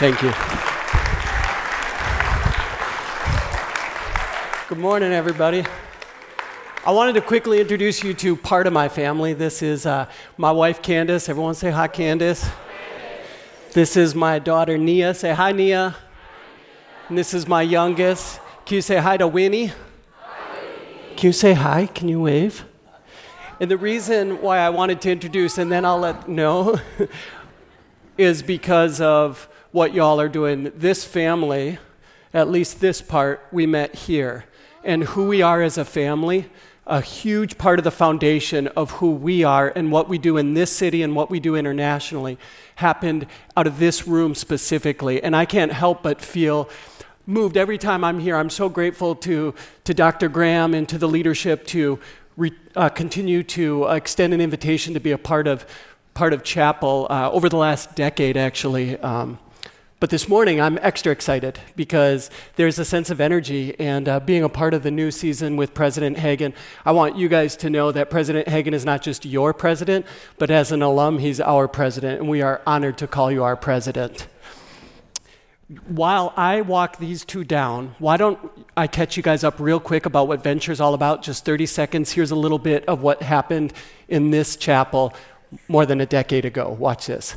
Thank you. Good morning, everybody. I wanted to quickly introduce you to part of my family. This is uh, my wife, Candace. Everyone say hi, Candace. This is my daughter, Nia. Say hi, Nia. And this is my youngest. Can you say hi to Winnie? Can you say hi? Can you wave? And the reason why I wanted to introduce, and then I'll let know, is because of what y'all are doing. This family, at least this part, we met here. And who we are as a family, a huge part of the foundation of who we are and what we do in this city and what we do internationally happened out of this room specifically. And I can't help but feel moved every time I'm here. I'm so grateful to, to Dr. Graham and to the leadership to re, uh, continue to extend an invitation to be a part of, part of chapel uh, over the last decade, actually. Um, but this morning, I'm extra excited because there's a sense of energy. And uh, being a part of the new season with President Hagan, I want you guys to know that President Hagan is not just your president, but as an alum, he's our president. And we are honored to call you our president. While I walk these two down, why don't I catch you guys up real quick about what Venture is all about? Just 30 seconds. Here's a little bit of what happened in this chapel more than a decade ago. Watch this.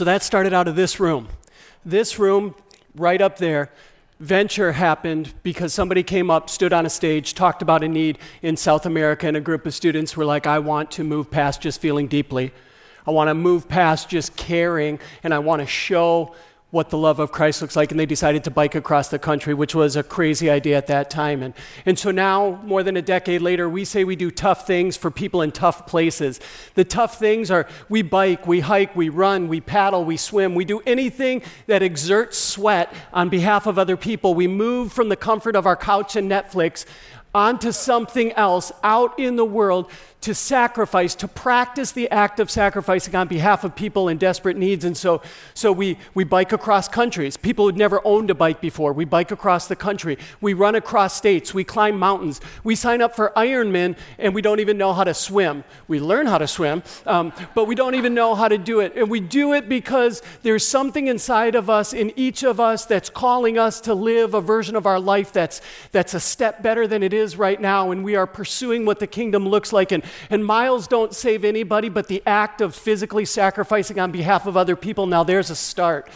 So that started out of this room. This room, right up there, venture happened because somebody came up, stood on a stage, talked about a need in South America, and a group of students were like, I want to move past just feeling deeply. I want to move past just caring, and I want to show what the love of Christ looks like, and they decided to bike across the country, which was a crazy idea at that time. And, and so now, more than a decade later, we say we do tough things for people in tough places. The tough things are we bike, we hike, we run, we paddle, we swim, we do anything that exerts sweat on behalf of other people. We move from the comfort of our couch and Netflix onto something else out in the world to sacrifice, to practice the act of sacrificing on behalf of people in desperate needs. And so, so we, we bike across countries. People who'd never owned a bike before, we bike across the country. We run across states. We climb mountains. We sign up for Ironman and we don't even know how to swim. We learn how to swim, um, but we don't even know how to do it. And we do it because there's something inside of us, in each of us, that's calling us to live a version of our life that's, that's a step better than it is right now. And we are pursuing what the kingdom looks like. And and miles don't save anybody, but the act of physically sacrificing on behalf of other people, now there's a start.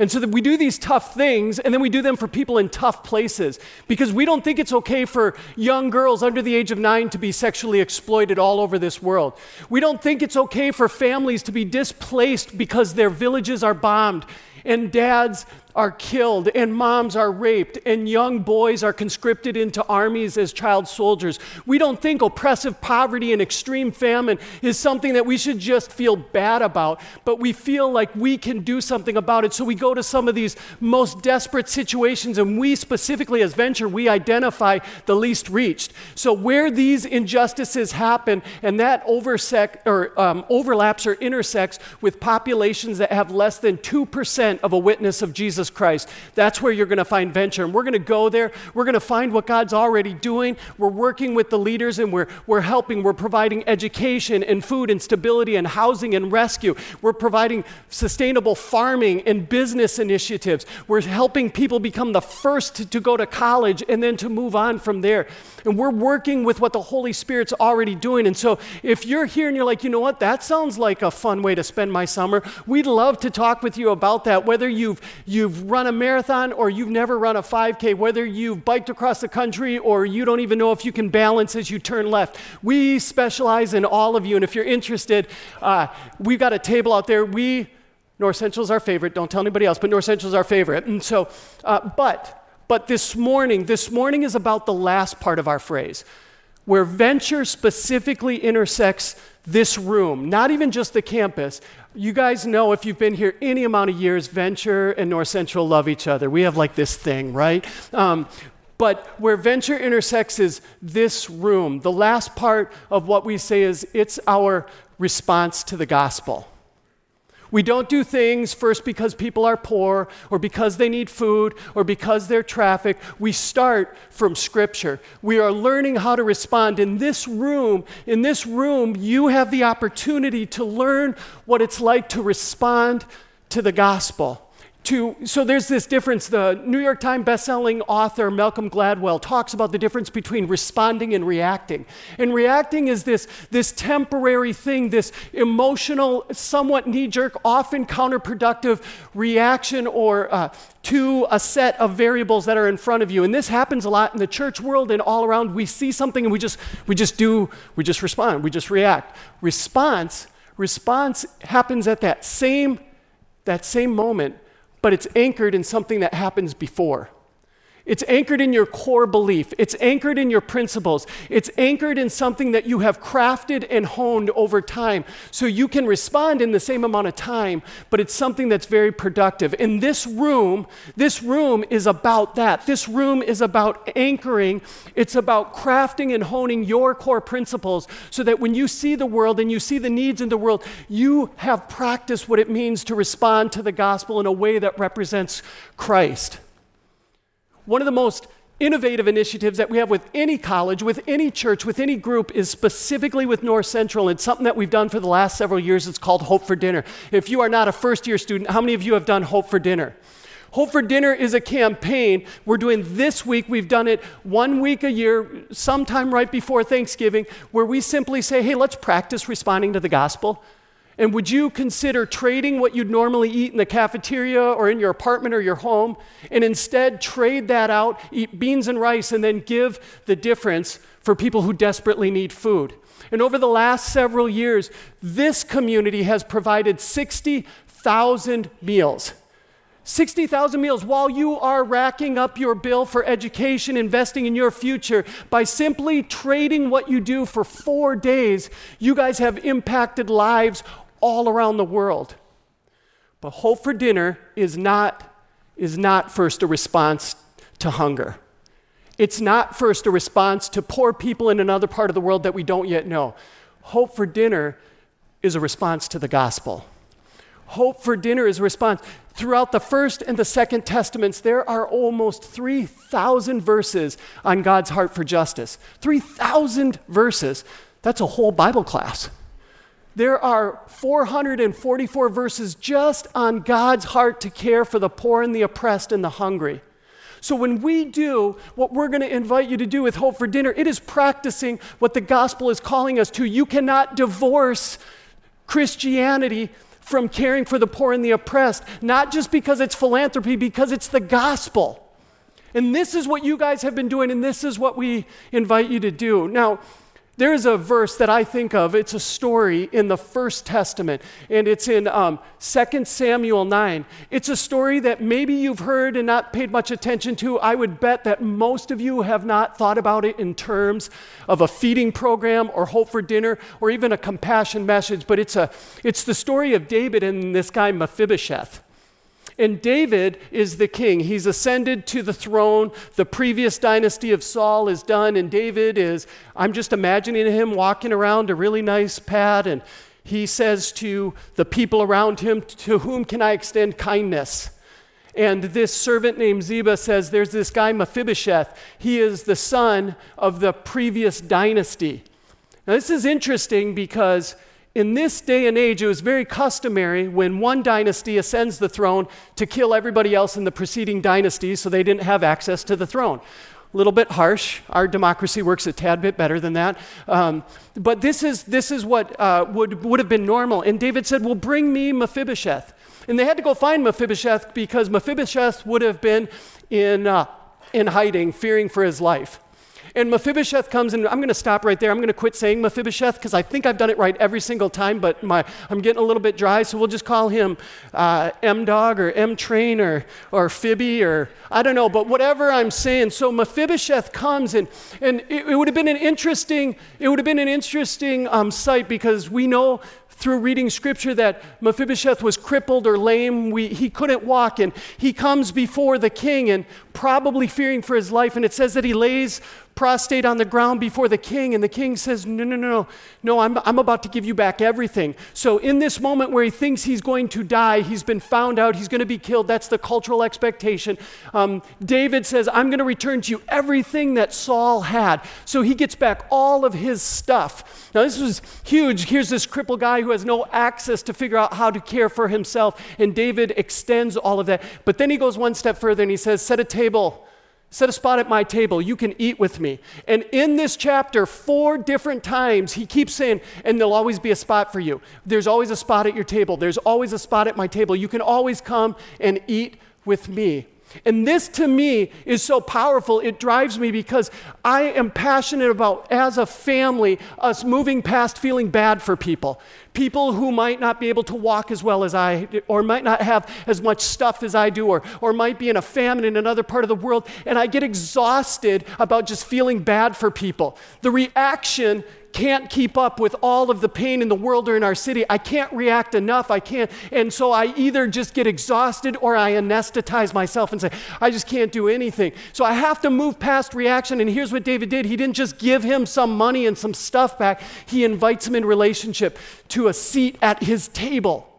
And so that we do these tough things, and then we do them for people in tough places because we don't think it's okay for young girls under the age of nine to be sexually exploited all over this world. We don't think it's okay for families to be displaced because their villages are bombed and dads are killed, and moms are raped, and young boys are conscripted into armies as child soldiers. We don't think oppressive poverty and extreme famine is something that we should just feel bad about, but we feel like we can do something about it. So we go to some of these most desperate situations, and we specifically, as Venture, we identify the least reached. So where these injustices happen, and that oversec- or, um, overlaps or intersects with populations that have less than 2% of a witness of Jesus Jesus Christ. That's where you're going to find venture. And we're going to go there. We're going to find what God's already doing. We're working with the leaders and we're, we're helping. We're providing education and food and stability and housing and rescue. We're providing sustainable farming and business initiatives. We're helping people become the first to, to go to college and then to move on from there. And we're working with what the Holy Spirit's already doing. And so if you're here and you're like, you know what, that sounds like a fun way to spend my summer, we'd love to talk with you about that. Whether you've, you've you've run a marathon or you've never run a 5K, whether you've biked across the country or you don't even know if you can balance as you turn left, we specialize in all of you. And if you're interested, uh, we've got a table out there. We, North Central is our favorite. Don't tell anybody else, but North Central is our favorite. And so, uh, but, but this morning, this morning is about the last part of our phrase, where venture specifically intersects this room, not even just the campus. You guys know if you've been here any amount of years, Venture and North Central love each other. We have like this thing, right? Um, but where venture intersects is this room. The last part of what we say is it's our response to the gospel. We don't do things first because people are poor or because they need food or because they're trafficked. We start from Scripture. We are learning how to respond. In this room, in this room, you have the opportunity to learn what it's like to respond to the gospel to so there's this difference. The new york times bestselling author malcolm gladwell talks about the difference between responding and reacting. And reacting is this this temporary thing this emotional somewhat knee-jerk often counterproductive reaction or uh, to a set of variables that are in front of you. And this happens a lot in the church world and all around. We see something and we just we just do we just respond we just react. Response response happens at that same that same moment but it's anchored in something that happens before. It's anchored in your core belief. It's anchored in your principles. It's anchored in something that you have crafted and honed over time. So you can respond in the same amount of time, but it's something that's very productive. In this room, this room is about that. This room is about anchoring. It's about crafting and honing your core principles so that when you see the world and you see the needs in the world, you have practiced what it means to respond to the gospel in a way that represents Christ. One of the most innovative initiatives that we have with any college, with any church, with any group is specifically with North Central. It's something that we've done for the last several years. It's called Hope for Dinner. If you are not a first year student, how many of you have done Hope for Dinner? Hope for Dinner is a campaign we're doing this week. We've done it one week a year, sometime right before Thanksgiving, where we simply say, hey, let's practice responding to the gospel. And would you consider trading what you'd normally eat in the cafeteria or in your apartment or your home and instead trade that out, eat beans and rice, and then give the difference for people who desperately need food? And over the last several years, this community has provided 60,000 meals. 60,000 meals while you are racking up your bill for education, investing in your future. By simply trading what you do for four days, you guys have impacted lives all around the world. But Hope for Dinner is not, is not first a response to hunger. It's not first a response to poor people in another part of the world that we don't yet know. Hope for Dinner is a response to the gospel. Hope for Dinner is a response. Throughout the first and the second testaments, there are almost 3,000 verses on God's heart for justice. 3,000 verses. That's a whole Bible class there are 444 verses just on God's heart to care for the poor and the oppressed and the hungry. So, when we do what we're going to invite you to do with Hope for Dinner, it is practicing what the gospel is calling us to. You cannot divorce Christianity from caring for the poor and the oppressed, not just because it's philanthropy, because it's the gospel. And this is what you guys have been doing, and this is what we invite you to do. Now, there's a verse that I think of. It's a story in the First Testament, and it's in um, 2 Samuel 9. It's a story that maybe you've heard and not paid much attention to. I would bet that most of you have not thought about it in terms of a feeding program or hope for dinner or even a compassion message, but it's, a, it's the story of David and this guy Mephibosheth. And David is the king. He's ascended to the throne. The previous dynasty of Saul is done, and David is, I'm just imagining him walking around a really nice pad, and he says to the people around him, To whom can I extend kindness? And this servant named Ziba says, There's this guy Mephibosheth. He is the son of the previous dynasty. Now, this is interesting because in this day and age, it was very customary when one dynasty ascends the throne to kill everybody else in the preceding dynasty so they didn't have access to the throne. A little bit harsh. Our democracy works a tad bit better than that. Um, but this is, this is what uh, would, would have been normal. And David said, Well, bring me Mephibosheth. And they had to go find Mephibosheth because Mephibosheth would have been in, uh, in hiding, fearing for his life. And Mephibosheth comes and I'm going to stop right there. I'm going to quit saying Mephibosheth because I think I've done it right every single time, but my, I'm getting a little bit dry, so we'll just call him uh, M Dog or M Train or, or Fibby or I don't know, but whatever I'm saying. So Mephibosheth comes and, and it, it would have been an interesting, it would have been an interesting um, sight because we know through reading scripture that Mephibosheth was crippled or lame. We, he couldn't walk, and he comes before the king and probably fearing for his life. And it says that he lays prostrate on the ground before the king, and the king says, No, no, no, no, I'm, I'm about to give you back everything. So, in this moment where he thinks he's going to die, he's been found out, he's going to be killed. That's the cultural expectation. Um, David says, I'm going to return to you everything that Saul had. So, he gets back all of his stuff. Now, this was huge. Here's this crippled guy who has no access to figure out how to care for himself, and David extends all of that. But then he goes one step further and he says, Set a table Set a spot at my table. You can eat with me. And in this chapter, four different times, he keeps saying, and there'll always be a spot for you. There's always a spot at your table. There's always a spot at my table. You can always come and eat with me. And this to me is so powerful. It drives me because I am passionate about, as a family, us moving past feeling bad for people. People who might not be able to walk as well as I, or might not have as much stuff as I do, or, or might be in a famine in another part of the world. And I get exhausted about just feeling bad for people. The reaction can't keep up with all of the pain in the world or in our city. I can't react enough. I can't. And so I either just get exhausted or I anesthetize myself and say, I just can't do anything. So I have to move past reaction. And here's what David did he didn't just give him some money and some stuff back, he invites him in relationship to a seat at his table.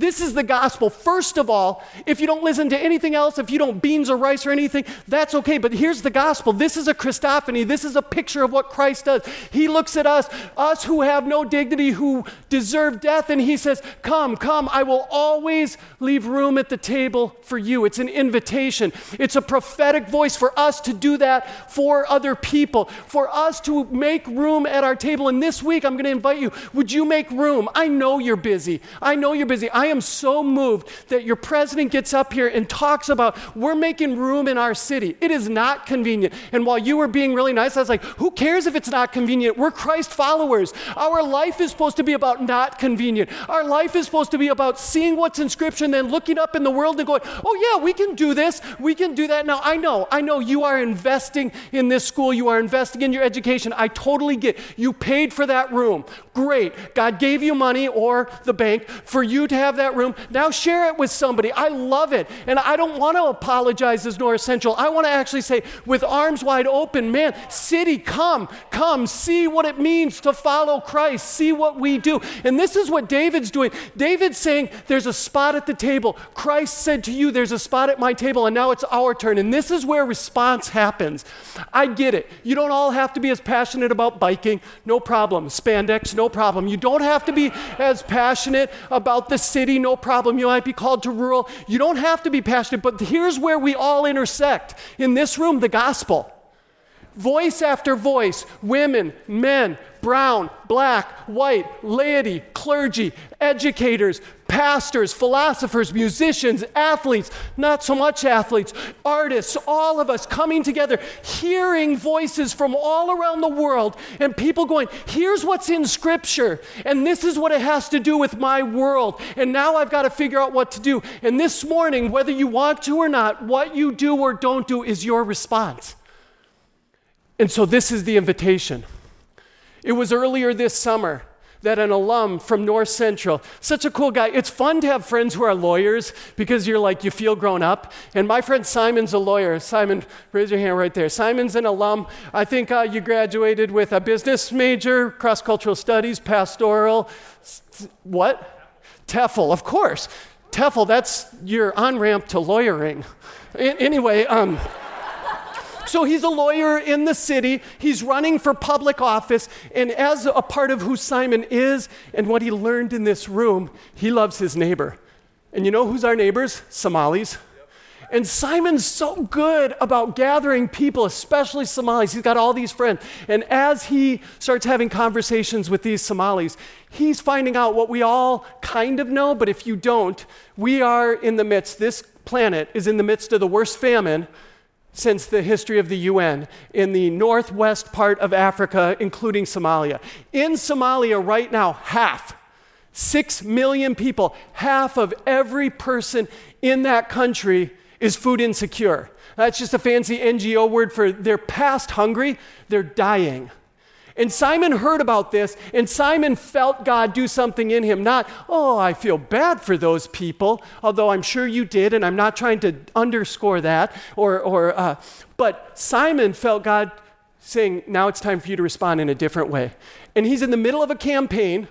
This is the gospel. First of all, if you don't listen to anything else, if you don't beans or rice or anything, that's okay. But here's the gospel. This is a Christophany. This is a picture of what Christ does. He looks at us, us who have no dignity, who deserve death, and he says, Come, come, I will always leave room at the table for you. It's an invitation. It's a prophetic voice for us to do that for other people, for us to make room at our table. And this week, I'm going to invite you, would you make room? I know you're busy. I know you're busy. I am so moved that your president gets up here and talks about we're making room in our city. It is not convenient. And while you were being really nice, I was like, who cares if it's not convenient? We're Christ followers. Our life is supposed to be about not convenient. Our life is supposed to be about seeing what's in Scripture and then looking up in the world and going, oh, yeah, we can do this. We can do that. Now, I know, I know you are investing in this school. You are investing in your education. I totally get You paid for that room. Great. God gave you money or the bank for you to have that room. Now share it with somebody. I love it. And I don't want to apologize as North Central. I want to actually say, with arms wide open, man, city, come, come, see what it means to follow Christ, see what we do. And this is what David's doing. David's saying, There's a spot at the table. Christ said to you, There's a spot at my table, and now it's our turn. And this is where response happens. I get it. You don't all have to be as passionate about biking, no problem. Spandex, no problem. You don't have to be as passionate about the city city, no problem. You might be called to rural. You don't have to be passionate, but here's where we all intersect. In this room, the gospel. Voice after voice, women, men, brown, black, white, laity, clergy, educators, pastors, philosophers, musicians, athletes, not so much athletes, artists, all of us coming together, hearing voices from all around the world, and people going, Here's what's in Scripture, and this is what it has to do with my world, and now I've got to figure out what to do. And this morning, whether you want to or not, what you do or don't do is your response. And so, this is the invitation. It was earlier this summer that an alum from North Central, such a cool guy. It's fun to have friends who are lawyers because you're like, you feel grown up. And my friend Simon's a lawyer. Simon, raise your hand right there. Simon's an alum. I think uh, you graduated with a business major, cross cultural studies, pastoral. What? TEFL, of course. TEFL, that's your on ramp to lawyering. anyway, um, so he's a lawyer in the city. He's running for public office. And as a part of who Simon is and what he learned in this room, he loves his neighbor. And you know who's our neighbors? Somalis. And Simon's so good about gathering people, especially Somalis. He's got all these friends. And as he starts having conversations with these Somalis, he's finding out what we all kind of know, but if you don't, we are in the midst, this planet is in the midst of the worst famine since the history of the UN in the northwest part of Africa, including Somalia. In Somalia, right now, half, six million people, half of every person in that country is food insecure. That's just a fancy NGO word for they're past hungry, they're dying. And Simon heard about this, and Simon felt God do something in him. Not, oh, I feel bad for those people, although I'm sure you did, and I'm not trying to underscore that. Or, or, uh, but Simon felt God saying, now it's time for you to respond in a different way. And he's in the middle of a campaign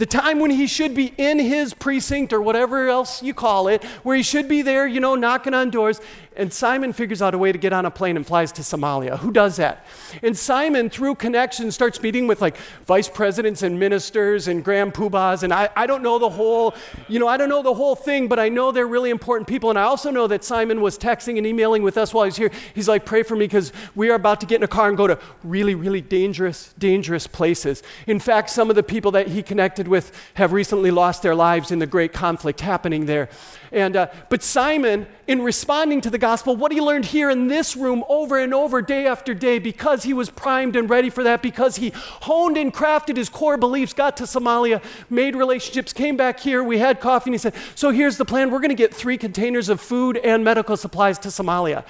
the time when he should be in his precinct or whatever else you call it, where he should be there, you know, knocking on doors. And Simon figures out a way to get on a plane and flies to Somalia. Who does that? And Simon, through connections, starts meeting with like vice presidents and ministers and grand poobahs. And I, I don't know the whole, you know, I don't know the whole thing, but I know they're really important people. And I also know that Simon was texting and emailing with us while he's here. He's like, pray for me because we are about to get in a car and go to really, really dangerous, dangerous places. In fact, some of the people that he connected with have recently lost their lives in the great conflict happening there. And, uh, but Simon, in responding to the gospel, what he learned here in this room over and over, day after day, because he was primed and ready for that, because he honed and crafted his core beliefs, got to Somalia, made relationships, came back here, we had coffee, and he said, So here's the plan. We're going to get three containers of food and medical supplies to Somalia.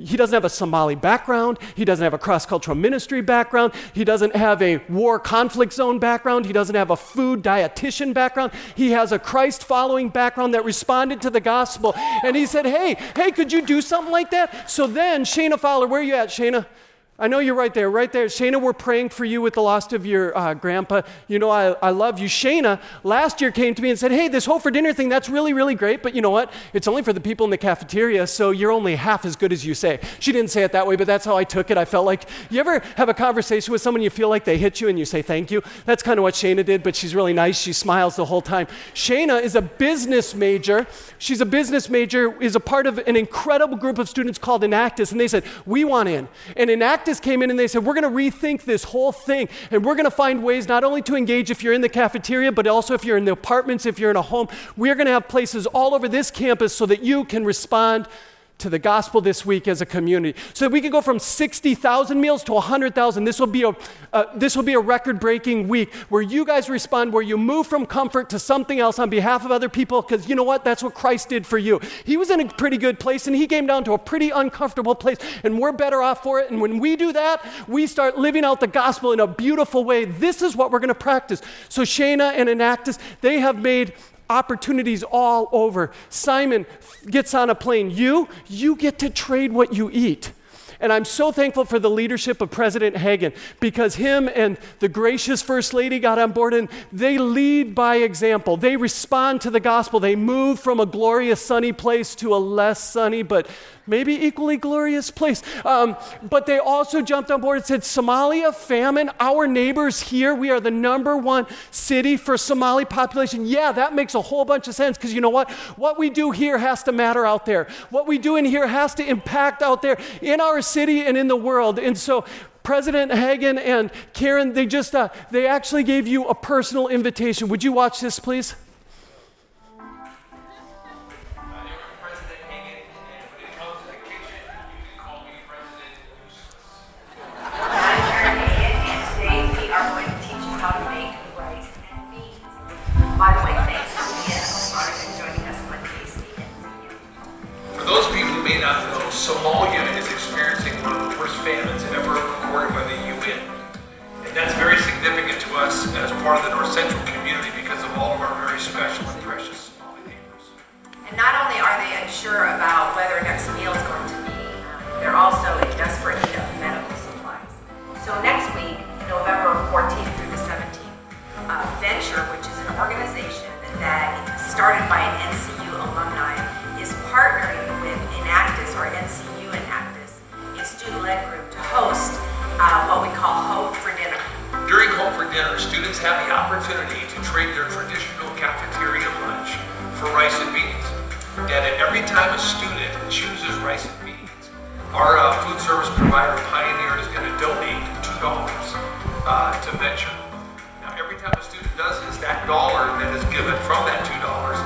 He doesn't have a Somali background. He doesn't have a cross cultural ministry background. He doesn't have a war conflict zone background. He doesn't have a food dietitian background. He has a Christ following background that responded to the gospel. And he said, Hey, hey, could you do something like that? So then, Shayna Fowler, where are you at, Shayna? I know you're right there, right there. Shana, we're praying for you with the loss of your uh, grandpa. You know, I, I love you. Shana last year came to me and said, Hey, this Hope for Dinner thing, that's really, really great, but you know what? It's only for the people in the cafeteria, so you're only half as good as you say. She didn't say it that way, but that's how I took it. I felt like, you ever have a conversation with someone, you feel like they hit you and you say thank you? That's kind of what Shana did, but she's really nice. She smiles the whole time. Shana is a business major. She's a business major, is a part of an incredible group of students called Enactus, and they said, We want in. And Enactus came in and they said, We're going to rethink this whole thing. And we're going to find ways not only to engage if you're in the cafeteria, but also if you're in the apartments, if you're in a home. We're going to have places all over this campus so that you can respond to the gospel this week as a community. So that we can go from 60,000 meals to 100,000. This will be a uh, this will be a record-breaking week where you guys respond where you move from comfort to something else on behalf of other people because you know what? That's what Christ did for you. He was in a pretty good place and he came down to a pretty uncomfortable place and we're better off for it. And when we do that, we start living out the gospel in a beautiful way. This is what we're going to practice. So Shana and Enactus, they have made opportunities all over. Simon gets on a plane. You, you get to trade what you eat. And I'm so thankful for the leadership of President Hagan because him and the gracious First Lady got on board and they lead by example. They respond to the gospel. They move from a glorious sunny place to a less sunny but maybe equally glorious place. Um, but they also jumped on board and said, Somalia, famine, our neighbors here, we are the number one city for Somali population. Yeah, that makes a whole bunch of sense because you know what? What we do here has to matter out there. What we do in here has to impact out there in our city and in the world. And so President Hagan and Karen, they just, uh, they actually gave you a personal invitation. Would you watch this, please? Somalia is experiencing one of the worst famines ever recorded by the UN. And that's very significant to us as part of the North Central community because of all of our very special and precious Somali neighbors. And not only are they unsure about whether next meal is going to be, they're also in desperate need of medical supplies. So next week, November 14th through the 17th, uh, Venture, which is an organization that started by an Enactus, or NCU Enactus, a student-led group to host uh, what we call Hope for Dinner. During Hope for Dinner, students have the opportunity to trade their traditional cafeteria lunch for rice and beans. And at every time a student chooses rice and beans, our uh, food service provider, Pioneer, is going to donate $2 uh, to Venture. Now, every time a student does this, that dollar that is given from that $2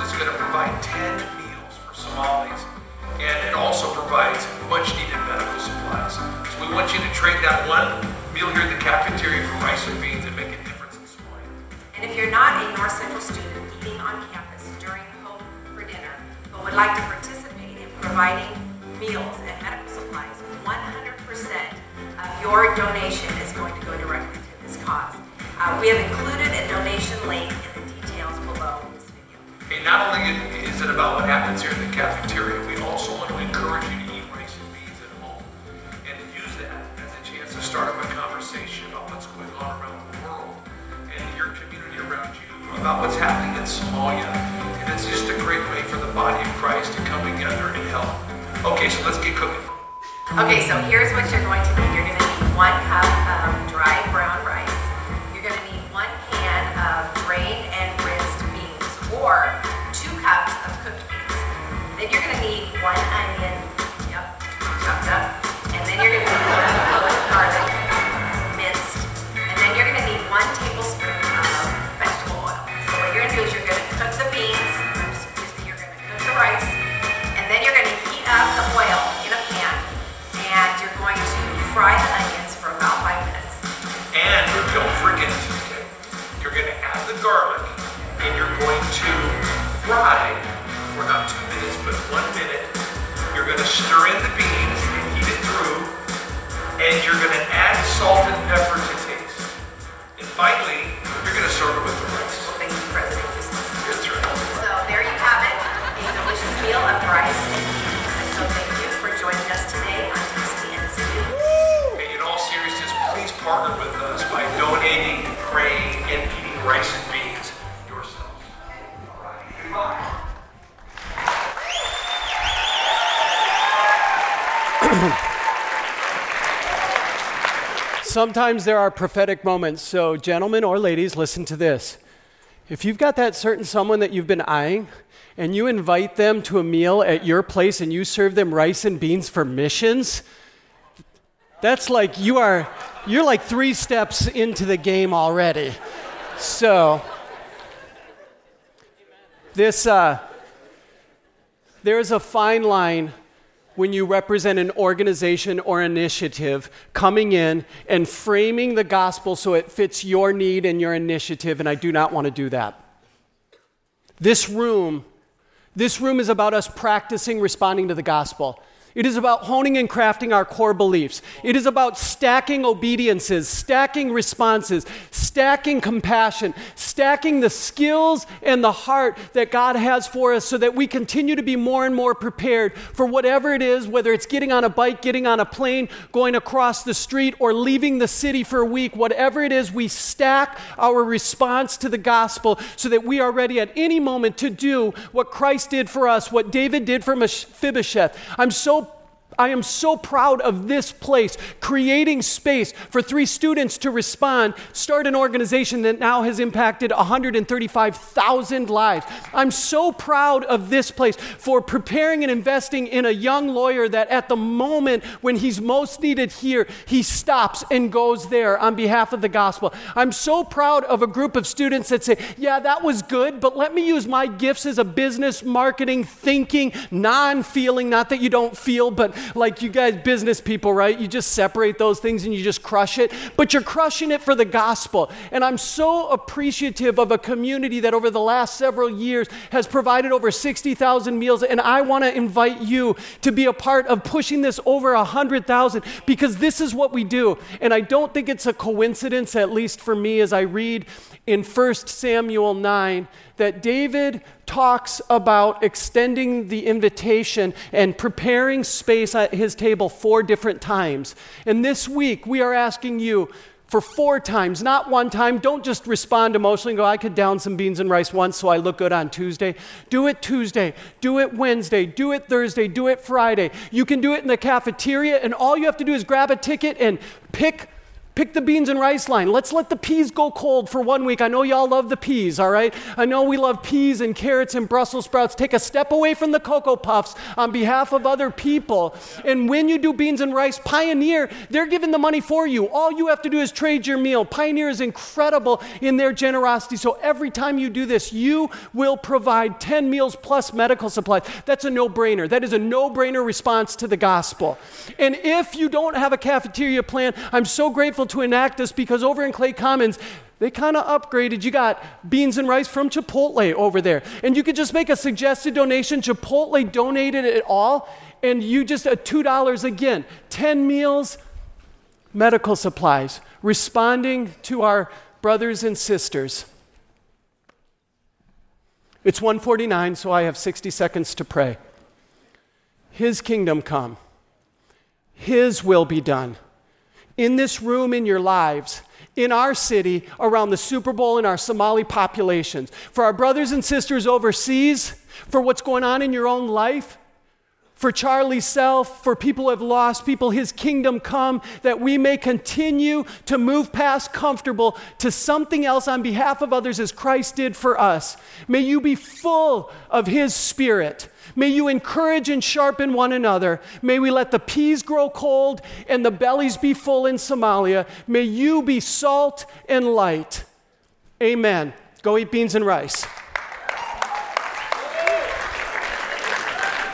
is going to provide 10 meals for Somalis. And it also provides much needed medical supplies. So we want you to trade that one meal here at the cafeteria for rice and beans and make a difference in Somalia. And if you're not a North Central student eating on campus during Hope for Dinner, but would like to participate in providing meals and medical supplies, 100% of your donation is going to go directly to this cause. Uh, we have included a donation link in the details below this video. And not only is it about what happens here in the cafeteria, we also want to encourage you for not two minutes, but one minute. You're going to stir in the beans and heat it through. And you're going to add salt and pepper to taste. And finally, you're going to serve it with the rice. Well, thank you, President Eustace. That's right. So there you have it, a delicious meal of rice and beans. And so thank you for joining us today on TCNCU. Hey, in all seriousness, please partner with us by donating, praying, and eating rice Sometimes there are prophetic moments. So, gentlemen or ladies, listen to this. If you've got that certain someone that you've been eyeing, and you invite them to a meal at your place and you serve them rice and beans for missions, that's like you are you're like 3 steps into the game already. So, this uh, there's a fine line when you represent an organization or initiative coming in and framing the gospel so it fits your need and your initiative, and I do not want to do that. This room, this room is about us practicing responding to the gospel. It is about honing and crafting our core beliefs. It is about stacking obediences, stacking responses, stacking compassion, stacking the skills and the heart that God has for us so that we continue to be more and more prepared for whatever it is, whether it's getting on a bike, getting on a plane, going across the street, or leaving the city for a week. Whatever it is, we stack our response to the gospel so that we are ready at any moment to do what Christ did for us, what David did for Mephibosheth. I'm so I am so proud of this place, creating space for three students to respond, start an organization that now has impacted 135,000 lives. I'm so proud of this place for preparing and investing in a young lawyer that at the moment when he's most needed here, he stops and goes there on behalf of the gospel. I'm so proud of a group of students that say, Yeah, that was good, but let me use my gifts as a business, marketing, thinking, non feeling, not that you don't feel, but like you guys, business people, right? You just separate those things and you just crush it, but you're crushing it for the gospel. And I'm so appreciative of a community that over the last several years has provided over 60,000 meals. And I want to invite you to be a part of pushing this over 100,000 because this is what we do. And I don't think it's a coincidence, at least for me, as I read in 1 Samuel 9 that David talks about extending the invitation and preparing space at his table four different times. And this week, we are asking you for four times, not one time. Don't just respond emotionally and go, I could down some beans and rice once so I look good on Tuesday. Do it Tuesday, do it Wednesday, do it Thursday, do it Friday. You can do it in the cafeteria, and all you have to do is grab a ticket and pick Pick the beans and rice line. Let's let the peas go cold for one week. I know y'all love the peas, all right? I know we love peas and carrots and Brussels sprouts. Take a step away from the Cocoa Puffs on behalf of other people. And when you do beans and rice, Pioneer, they're giving the money for you. All you have to do is trade your meal. Pioneer is incredible in their generosity. So every time you do this, you will provide 10 meals plus medical supplies. That's a no brainer. That is a no brainer response to the gospel. And if you don't have a cafeteria plan, I'm so grateful to Enactus because over in Clay Commons, they kind of upgraded. You got beans and rice from Chipotle over there. And you could just make a suggested donation. Chipotle donated it all. And you just, at $2 again, 10 meals, medical supplies, responding to our brothers and sisters. It's 149, so I have 60 seconds to pray. His kingdom come. His will be done in this room in your lives, in our city, around the Super Bowl, in our Somali populations, for our brothers and sisters overseas, for what's going on in your own life, for Charlie's self, for people who have lost people, his kingdom come, that we may continue to move past comfortable to something else on behalf of others as Christ did for us. May you be full of his spirit. May you encourage and sharpen one another. May we let the peas grow cold and the bellies be full in Somalia. May you be salt and light. Amen. Go eat beans and rice.